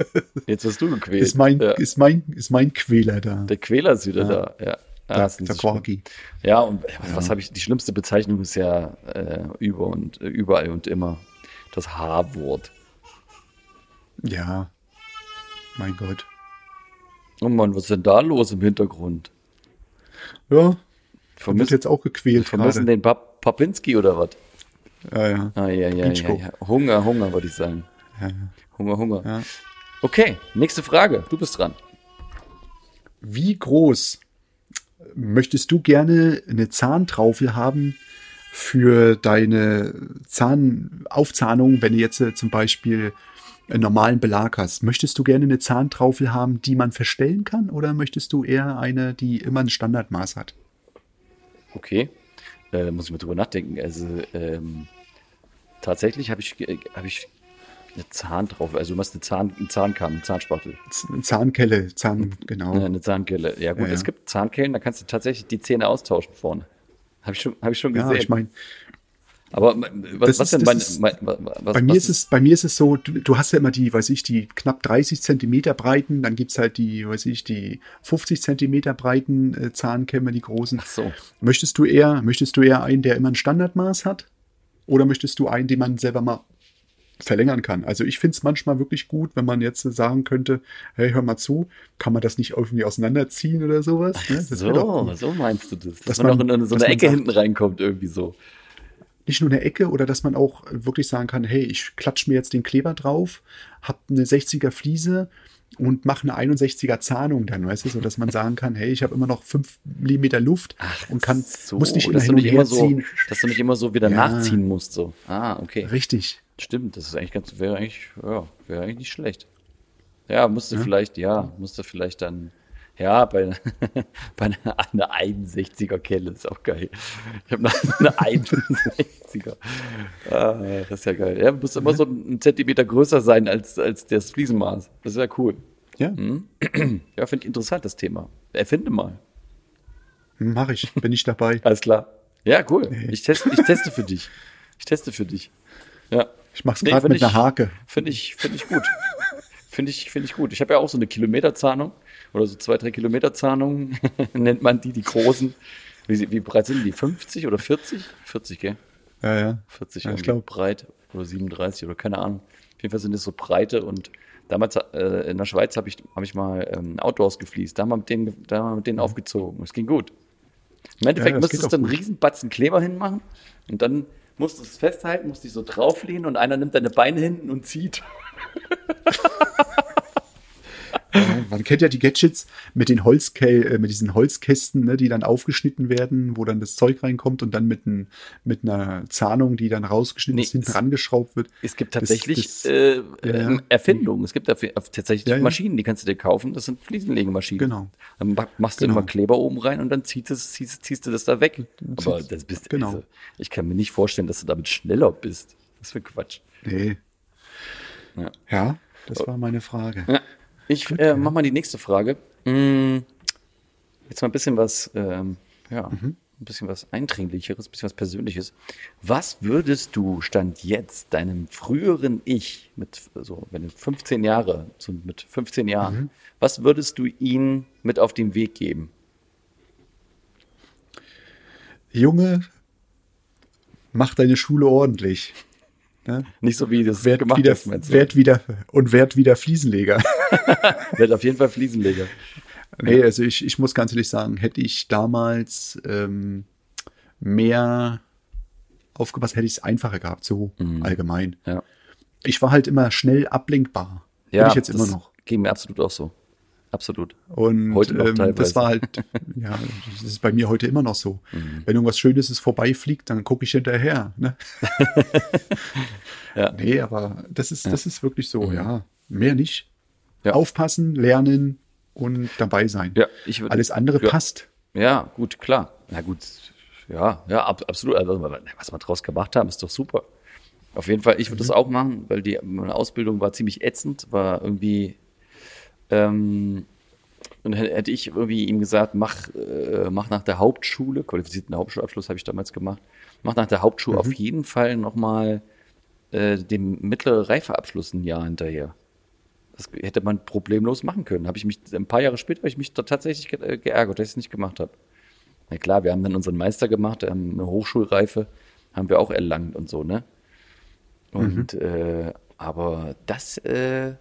[laughs] jetzt wirst du gequält. Ist mein, ja. ist mein, ist mein Quäler da. Der Quäler ist wieder da, ja. Ah, der, der. Corgi. Ja, und was, was habe ich, die schlimmste Bezeichnung ist ja äh, über und äh, überall und immer das H-Wort. Ja. Mein Gott. Oh Mann, was ist denn da los im Hintergrund? Ja. Wird Vermissen, jetzt auch gequält vermissen gerade. den Pap Papinski oder was? Ja, ja. Ah, ja, ja, ja, ja. Hunger, Hunger, würde ich sagen. ja, ja. Hunger, Hunger. Ja. Okay, nächste Frage. Du bist dran. Wie groß möchtest du gerne eine Zahntraufel haben für deine Zahnaufzahnung, wenn du jetzt äh, zum Beispiel einen normalen Belag hast? Möchtest du gerne eine Zahntraufel haben, die man verstellen kann, oder möchtest du eher eine, die immer ein Standardmaß hat? Okay. Äh, muss ich mal drüber nachdenken. Also, ähm, tatsächlich habe ich, äh, hab ich eine Zahn drauf. Also, du machst eine Zahn, einen Zahnkamm, eine Zahnspachtel. Z- Zahnkelle, Zahn, genau. Ja, eine Zahnkelle. Ja, gut, Ja, ja. es gibt Zahnkellen, da kannst du tatsächlich die Zähne austauschen vorne. Habe ich schon, hab ich schon Ja, gesehen. ich meine, Aber äh, was, was ist- denn mein, ist- mein, was, was, bei mir was ist es, bei mir ist es so, du, du hast ja immer die, weiß ich, die knapp 30 Zentimeter breiten, dann gibt's halt die, weiß ich, die 50 Zentimeter breiten äh, Zahnkämme, die großen. Ach so. Möchtest du eher, möchtest du eher einen, der immer ein Standardmaß hat? Oder möchtest du einen, den man selber mal verlängern kann? Also ich finde es manchmal wirklich gut, wenn man jetzt sagen könnte, hey, hör mal zu, kann man das nicht irgendwie auseinanderziehen oder sowas? Ne? So, so meinst du das. Dass, Dass man, man- auch in so eine Ecke sagt- hinten reinkommt, irgendwie so. Nicht nur eine Ecke oder dass man auch wirklich sagen kann, hey, ich klatsch mir jetzt den Kleber drauf, hab eine 60er Fliese und mache eine 61er Zahnung dann, weißt du, so dass man sagen kann, hey, ich habe immer noch 5 Millimeter Luft und kann so, muss nicht immer dass du nicht immer so, dass du nicht immer so wieder Ja. nachziehen musst, so. Ah, okay. Richtig. Stimmt, das ist eigentlich ganz, wäre eigentlich, ja, wäre eigentlich nicht schlecht. Ja, musste vielleicht, ja, musste vielleicht dann, ja, bei, [laughs] bei einer, einer 61er Kelle ist auch geil. Ich habe eine [laughs] 61er. Ah, das ist ja geil. Ja, muss immer so einen Zentimeter größer sein als, als das Fliesenmaß. Das ist ja cool. Ja, Hm? [clears throat] Ja, finde ich interessant, das Thema. Erfinde mal. mache ich, bin ich dabei. [laughs] Alles klar. Ja, cool. Ich teste, ich teste für dich. Ich teste für dich. Ja. Ich mach's Nee, gerade find mit einer ich- Hake. Finde ich, finde ich gut. Finde ich, finde ich gut. Ich habe ja auch so eine Kilometerzahnung oder so zwei, drei Kilometer Zahnungen [laughs] nennt man die, die großen. Wie, wie breit sind die? 50 oder 40? 40, gell? Ja, ja. 40 Ja, ich irgendwie glaub. breit oder 37 oder keine Ahnung. Auf jeden Fall sind es so breite und damals äh, in der Schweiz habe ich, hab ich mal ähm, Outdoors gefliest. Da haben wir mit denen, da haben wir mit denen aufgezogen. Es ging gut. Im Endeffekt Ja, das musstest geht du einen riesen Batzen Kleber hinmachen und dann musst du es festhalten, musst dich so drauflehnen und einer nimmt deine Beine hinten und zieht. [laughs] Man kennt ja die Gadgets mit den Holzkä äh, mit diesen Holzkästen, ne, die dann aufgeschnitten werden, wo dann das Zeug reinkommt und dann mit, ein, mit einer Zahnung, die dann rausgeschnitten Nee, ist, hinten es- rangeschraubt wird. Es gibt Das- tatsächlich das- äh, ja, ähm. Erfindungen. Es gibt tatsächlich Ja. Maschinen, die kannst du dir kaufen. Das sind Fliesenlegemaschinen. Genau. Dann ma- machst du Genau. immer Kleber oben rein und dann ziehst, es, ziehst, ziehst du das da weg. Aber das bist Genau. also, ich kann mir nicht vorstellen, dass du damit schneller bist. Was für Quatsch. Nee. Ja. Ja, das war meine Frage. Ja, ich äh, mach mal die nächste Frage. Mm, Jetzt mal ein bisschen was, ähm, ja, Mhm. ein bisschen was Eindringlicheres, ein bisschen was Persönliches. Was würdest du Stand jetzt deinem früheren Ich mit, so, wenn du 15 Jahre, so mit 15 Jahren, Mhm. was würdest du ihm mit auf den Weg geben? Junge, mach deine Schule ordentlich. Ne? Nicht so wie das Werd gemacht wieder, hast, meinst du? werd wieder und werd wieder Fliesenleger. [laughs] Werd auf jeden Fall Fliesenleger. Nee, also ich, ich muss ganz ehrlich sagen, hätte ich damals ähm, mehr aufgepasst, hätte ich es einfacher gehabt, so allgemein. Ja. Ich war halt immer schnell ablenkbar. Ja, Bin ich jetzt das immer noch. Ging mir absolut auch so. Absolut. Und Heute noch ähm, teilweise. das war halt, [laughs] ja, das ist bei mir heute immer noch so. Mhm. Wenn irgendwas Schönes ist vorbeifliegt, dann gucke ich hinterher. Ne? [laughs] Ja. Nee, aber das ist, das ist wirklich so, ja. Mehr nicht. Ja. Aufpassen, lernen und dabei sein. Ja, ich Alles andere ja. passt. Ja, gut, klar. Na gut, ja, ja, ab, absolut. Also, was wir draus gemacht haben, ist doch super. Auf jeden Fall, ich würde das auch machen, weil die meine Ausbildung war ziemlich ätzend, war irgendwie. Ähm, und hä- hätte ich irgendwie ihm gesagt, mach, äh, mach nach der Hauptschule, qualifizierten Hauptschulabschluss habe ich damals gemacht, mach nach der Hauptschule auf jeden Fall nochmal äh, den mittleren Reifeabschluss ein Jahr hinterher. Das hätte man problemlos machen können. Habe ich mich ein paar Jahre später habe ich mich da tatsächlich ge geärgert, dass ich es nicht gemacht habe. Na klar, wir haben dann unseren Meister gemacht, ähm, eine Hochschulreife haben wir auch erlangt und so, ne? Und äh, aber das, äh,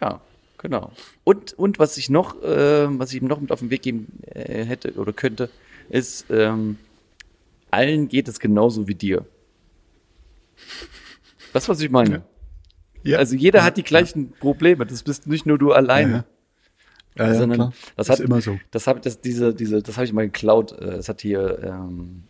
ja, genau. Und und was ich noch, äh, was ich ihm noch mit auf den Weg geben äh, hätte oder könnte, ist ähm, allen geht es genauso wie dir. Das, was ich meine. Ja. Also jeder hat die gleichen Probleme. Das bist nicht nur du alleine. Ja, ja, sondern klar. das hat ist immer so. Das habe das diese diese das habe ich mal geklaut. Äh, Das hat hier ähm,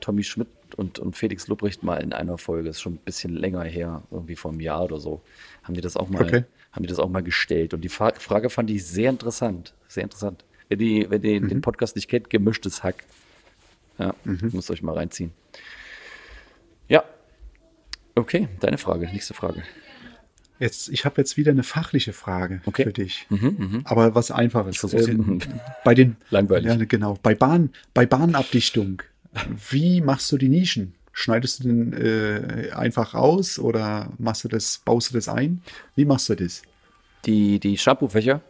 Tommy Schmidt und und Felix Lubrecht mal in einer Folge. Das ist schon ein bisschen länger her, irgendwie vor einem Jahr oder so. Haben die das auch mal Okay. Haben die das auch mal gestellt und die Fra Frage fand ich sehr interessant, sehr interessant. Wer die wer den, Mhm. den Podcast nicht kennt, gemischtes Hack. Ja, müsst euch mal reinziehen. Ja. Okay, deine Frage, nächste Frage. Jetzt, ich habe jetzt wieder eine fachliche Frage Okay. für dich. Aber was einfaches. versuch's. [laughs] bei den Langweilig. Ja, genau. Bei Bahn, bei Bahnabdichtung. Wie machst du die Nischen? Schneidest du den äh, einfach raus oder machst du das, baust du das ein? Wie machst du das? Die die Shampoo-Fächer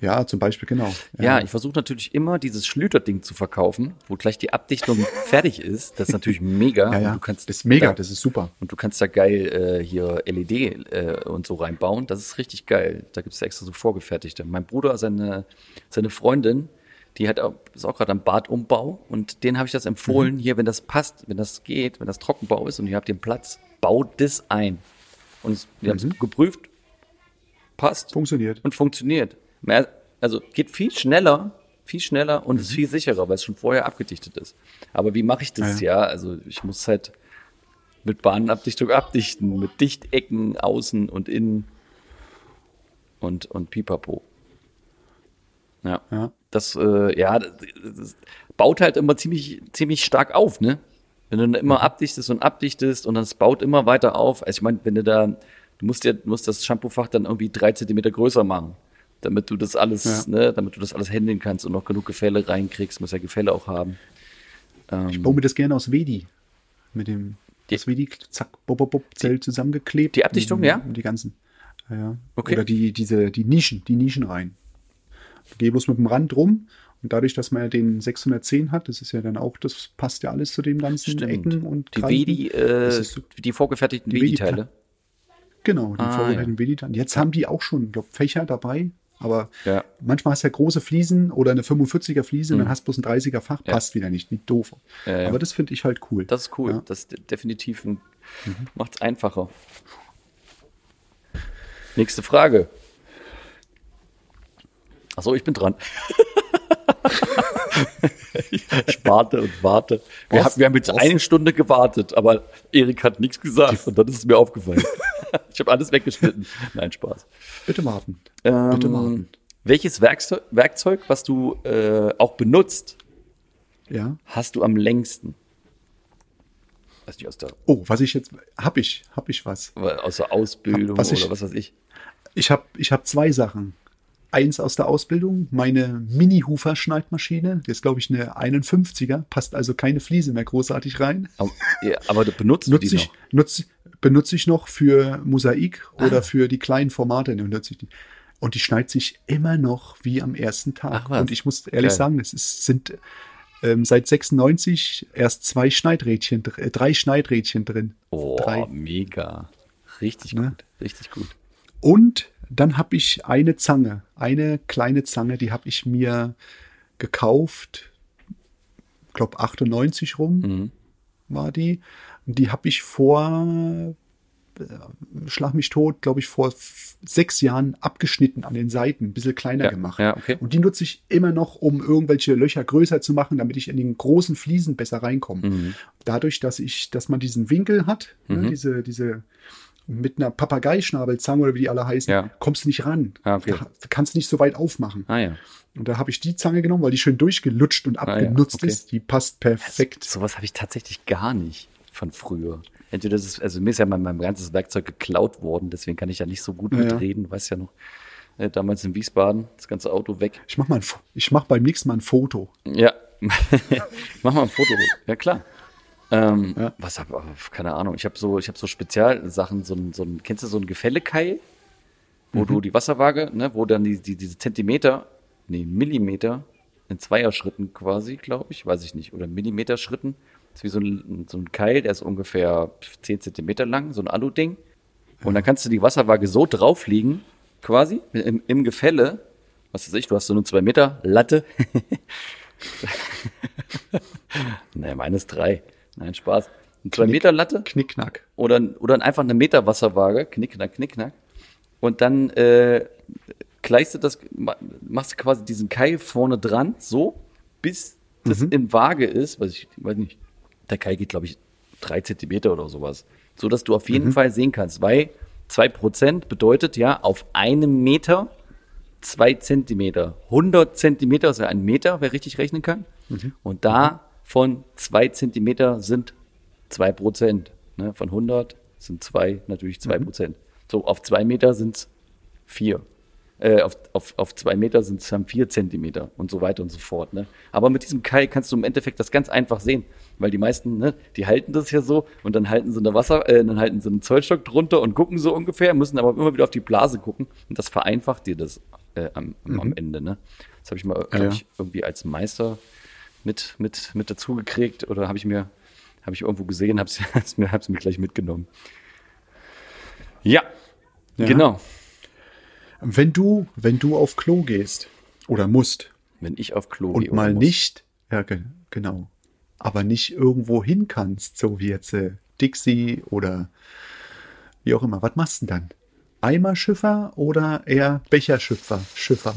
Ja, zum Beispiel, genau. Ja, ich versuche natürlich immer dieses Schlüterding zu verkaufen, wo gleich die Abdichtung [laughs] fertig ist. Das ist natürlich mega. ja, ja. Du kannst das ist mega, da, das ist super. Und du kannst da geil äh, hier LED äh, und so reinbauen. Das ist richtig geil. Da gibt es extra so vorgefertigte. Mein Bruder, seine, seine Freundin, die hat auch, ist auch gerade am Badumbau und denen habe ich das empfohlen, Mhm. hier, wenn das passt, wenn das geht, wenn das Trockenbau ist und ihr habt den Platz, baut das ein. Und wir haben es geprüft, passt Funktioniert. und funktioniert. Mehr, also geht viel schneller, viel schneller und ist viel sicherer, weil es schon vorher abgedichtet ist. Aber wie mache ich das? Ja. also ich muss halt mit Bahnabdichtung abdichten, mit Dichtecken außen und innen und, und pipapo. Ja. Ja. Das, äh, ja, das, das baut halt immer ziemlich, ziemlich stark auf, ne? Wenn du dann immer abdichtest und abdichtest und das baut immer weiter auf. Also ich meine, wenn du da, du musst ja, du musst das Shampoofach dann irgendwie drei Zentimeter größer machen, damit du das alles, Ja. ne, damit du das alles handeln kannst und noch genug Gefälle reinkriegst, muss ja Gefälle auch haben. Ich baue mir das gerne aus Wedi. Mit dem Die- das Wedi, zack, bob, bob, bob, Zelt zusammengeklebt. die Abdichtung, Und- ja? Und die ganzen. Ja, ja. Okay. Oder die, diese, die Nischen, die Nischen rein. Gehe bloß mit dem Rand rum und dadurch, dass man ja den 610 hat, das ist ja dann auch, das passt ja alles zu den ganzen Ecken und die Kanten. Wedi, äh, so- die vorgefertigten Wedi-Teile. Genau, die Ah, vorgefertigten ja. Wedi-Teile. Jetzt haben die auch schon, glaube Fächer dabei. Aber Ja. manchmal hast du ja große Fliesen oder eine 45er Fliese, dann hast du bloß ein 30er Fach, passt wieder nicht, nicht doof. Mhm. Ja, ja. Aber das finde ich halt cool. Das ist cool. Ja. Das ist de- definitiv ein, Mhm. macht's einfacher. Nächste Frage. Achso, ich bin dran. [laughs] ich warte und warte. Wir, haben, wir haben jetzt eine Stunde gewartet, aber Erik hat nichts gesagt und dann ist es mir aufgefallen. [laughs] ich habe alles weggeschnitten. Nein, Spaß. Bitte warten. Ähm, Bitte warten. Welches Werkzeug, Werkzeug was du äh, auch benutzt, Ja. hast du am längsten? Weiß nicht, aus der, Oh, was ich jetzt, hab ich, hab ich was. aus der Ausbildung Was ich- oder was weiß ich. Ich habe ich hab zwei Sachen. Eins aus der Ausbildung, meine Mini-Hufer-Schneidmaschine. Die ist, glaube ich, eine 51er. Passt also keine Fliese mehr großartig rein. Aber, ja, aber du benutzt du Nutze die ich, noch? nutz, benutze ich noch für Mosaik Ah. oder für die kleinen Formate. Und die schneidet sich immer noch wie am ersten Tag. Ach. Und ich muss ehrlich Geil. sagen, es ist, sind ähm, seit 96 erst zwei Schneidrädchen, dr- äh, drei Schneidrädchen drin. Oh, Drei. mega. Richtig Ne? gut, richtig gut. Und dann habe ich eine Zange, eine kleine Zange, die habe ich mir gekauft, glaube 98 rum Mhm. war die. Die habe ich vor, äh, schlag mich tot, glaube ich, vor sechs Jahren abgeschnitten an den Seiten, ein bisschen kleiner Ja, gemacht. ja, okay. Und die nutze ich immer noch, um irgendwelche Löcher größer zu machen, damit ich in den großen Fliesen besser reinkomme. Mhm. Dadurch, dass ich, dass man diesen Winkel hat, ne, diese, diese mit einer Papageischnabelzange oder wie die alle heißen, Ja. kommst du nicht ran. Ah, okay. Da kannst du nicht so weit aufmachen. Ah ja. Und da habe ich die Zange genommen, weil die schön durchgelutscht und Ah, ja, abgenutzt okay. ist. Die passt perfekt. Sowas habe ich tatsächlich gar nicht von früher. Entweder das ist, also mir ist ja mein, mein ganzes Werkzeug geklaut worden, deswegen kann ich ja nicht so gut Ja, mitreden, weiß ja noch. Äh, damals in Wiesbaden, das ganze Auto weg. Ich mach mal ein, ich mach beim nächsten Mal ein Foto. Ja, [laughs] mach mal ein Foto. Ja, klar. Ähm, Ja. Was hab, keine Ahnung. Ich habe so, ich habe so Spezialsachen, so ein, so ein, kennst du so ein Gefällekeil, wo du die Wasserwaage, ne, wo dann die, die, diese Zentimeter, nee, Millimeter in Zweierschritten quasi, glaube ich, weiß ich nicht, oder Millimeter-Schritten. Das ist wie so ein, so ein Keil, der ist ungefähr 10 Zentimeter lang, so ein Alu-Ding. Und dann kannst du die Wasserwaage so drauflegen, quasi, im, im Gefälle. Was weiß ich, du hast so eine 2 Meter Latte. [laughs] Nee, meines drei. Nein, Spaß. Eine 2 Meter Latte Knickknack. oder, oder einfach eine Meter Wasserwaage, knickknack, knickknack. Und dann äh, gleichst du das, ma- machst du quasi diesen Keil vorne dran, so, bis das in Waage ist, weiß ich, weiß nicht, der Keil geht, glaube ich, drei Zentimeter oder sowas. So dass du auf jeden Fall sehen kannst, weil zwei Prozent bedeutet ja auf einem Meter zwei Zentimeter. 100 Zentimeter ist ja ein Meter, wer richtig rechnen kann. Und davon zwei Zentimeter sind zwei Prozent. Ne? Von 100 sind zwei natürlich zwei Prozent. So, auf zwei Meter sind es vier. Äh, auf, auf, auf zwei Meter sind es dann vier Zentimeter und so weiter und so fort. Ne? Aber mit diesem Keil kannst du im Endeffekt das ganz einfach sehen, weil die meisten, ne, die halten das ja so und dann halten sie eine Wasser, äh, dann halten sie einen Zollstock drunter und gucken so ungefähr, müssen aber immer wieder auf die Blase gucken und das vereinfacht dir das äh, am, am Ende. Ne? Das habe ich mal, ja. ich, irgendwie als Meister mit, mit, mit dazu gekriegt oder habe ich mir, habe ich irgendwo gesehen, habe es [laughs] mir, hab's mir gleich mitgenommen. Ja, Ja. genau. Wenn du, wenn du auf Klo gehst oder musst Wenn ich auf Klo und gehe oder mal muss. nicht, ja, ge- genau, aber nicht irgendwo hin kannst, so wie jetzt äh, Dixie oder wie auch immer, was machst du denn dann? Eimerschiffer oder eher Becherschiffer? Schiffer.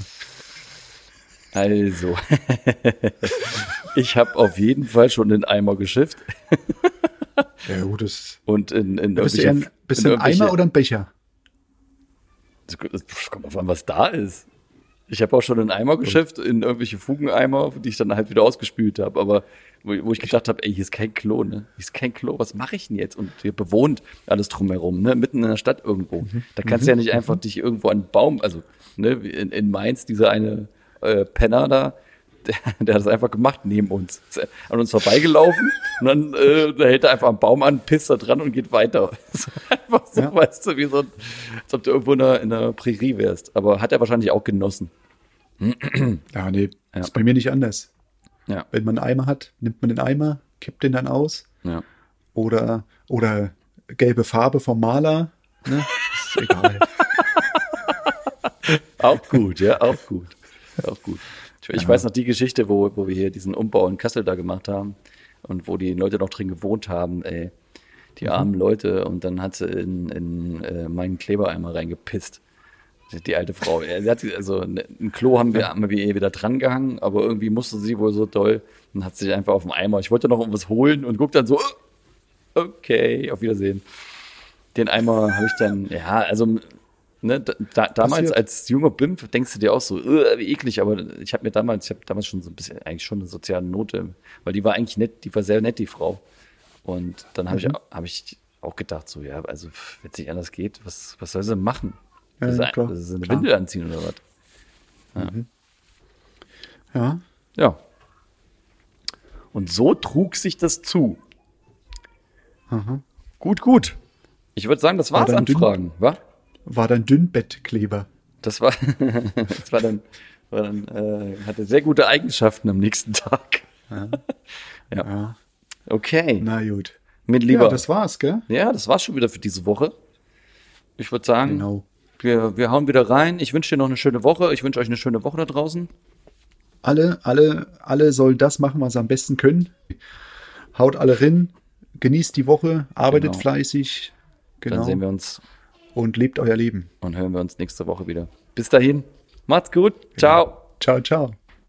Also, [laughs] ich habe auf jeden Fall schon in Eimer geschifft Ja, gut, das und in, in bist du eher ein, bist in ein Eimer oder ein Becher? Es kommt auf an, was da ist. Ich habe auch schon in Eimer geschifft, in irgendwelche Fugeneimer, die ich dann halt wieder ausgespült habe. Aber wo, wo ich gedacht habe, ey, hier ist kein Klo, ne? Hier ist kein Klo, was mache ich denn jetzt? Und hier bewohnt alles drumherum, ne? Mitten in der Stadt irgendwo. Da kannst du ja nicht einfach dich irgendwo an einen Baum, also ne, in, in Mainz, dieser eine äh, Penner da, der, [laughs] der hat das einfach gemacht neben uns. Ist an uns vorbeigelaufen und dann äh, da hält er einfach am Baum an, pisst da dran und geht weiter. [laughs] Einfach so, Ja. weißt du, wie so, als ob du irgendwo in der, in der Prärie wärst. Aber hat er wahrscheinlich auch genossen. [clears throat] Ja, nee, Ja. ist bei mir nicht anders. Ja, Wenn man einen Eimer hat, nimmt man den Eimer, kippt den dann aus ja. oder, oder gelbe Farbe vom Maler. Ne? Ist egal. [laughs] Auch gut, ja, auch gut. Auch gut. Ich, weiß noch die Geschichte, wo, wo wir hier diesen Umbau in Kassel da gemacht haben und wo die Leute noch drin gewohnt haben, ey. Die armen Leute und dann hat sie in, in äh, meinen Klebereimer reingepisst. Die alte Frau. [laughs] Also ne, ein Klo haben wir, haben wir ihr wieder dran gehangen, aber irgendwie musste sie wohl so doll und hat sich einfach auf dem Eimer. Ich wollte noch irgendwas holen und guck dann so, "Oh, okay, auf Wiedersehen. Den Eimer habe ich dann, ja, also ne, da, da, damals als junger Bimp denkst du dir auch so, "Ugh, wie eklig, aber ich habe mir damals, ich habe damals schon so ein bisschen, eigentlich schon eine soziale Note, weil die war eigentlich nett, die war sehr nett, die Frau. Und dann habe ich, hab ich auch gedacht, so, ja, also wenn es nicht anders geht, was, was soll sie machen? Ja, Soll sie- ja, klar. soll sie eine Klar. Windel anziehen oder was? Ja. Ja. Und so trug sich das zu. Gut, gut. Ich würde sagen, das war's an? Fragen, wa? War dann Dünnbettkleber. Das war, [laughs] das war dann, war dann äh, hatte sehr gute Eigenschaften am nächsten Tag. Ja. Ja. Okay. Na gut. Mit lieber. Ja, das war's, gell? Ja, das war's schon wieder für diese Woche. Ich würde sagen, Genau. wir, wir hauen wieder rein. Ich wünsche dir noch eine schöne Woche. Ich wünsche euch eine schöne Woche da draußen. Alle, alle, alle sollen das machen, was sie am besten können. Haut alle rein, genießt die Woche, arbeitet Genau. fleißig. Dann Genau. sehen wir uns Und lebt euer Leben. und hören wir uns nächste Woche wieder. Bis dahin. Macht's gut. Ciao. Ciao, ciao.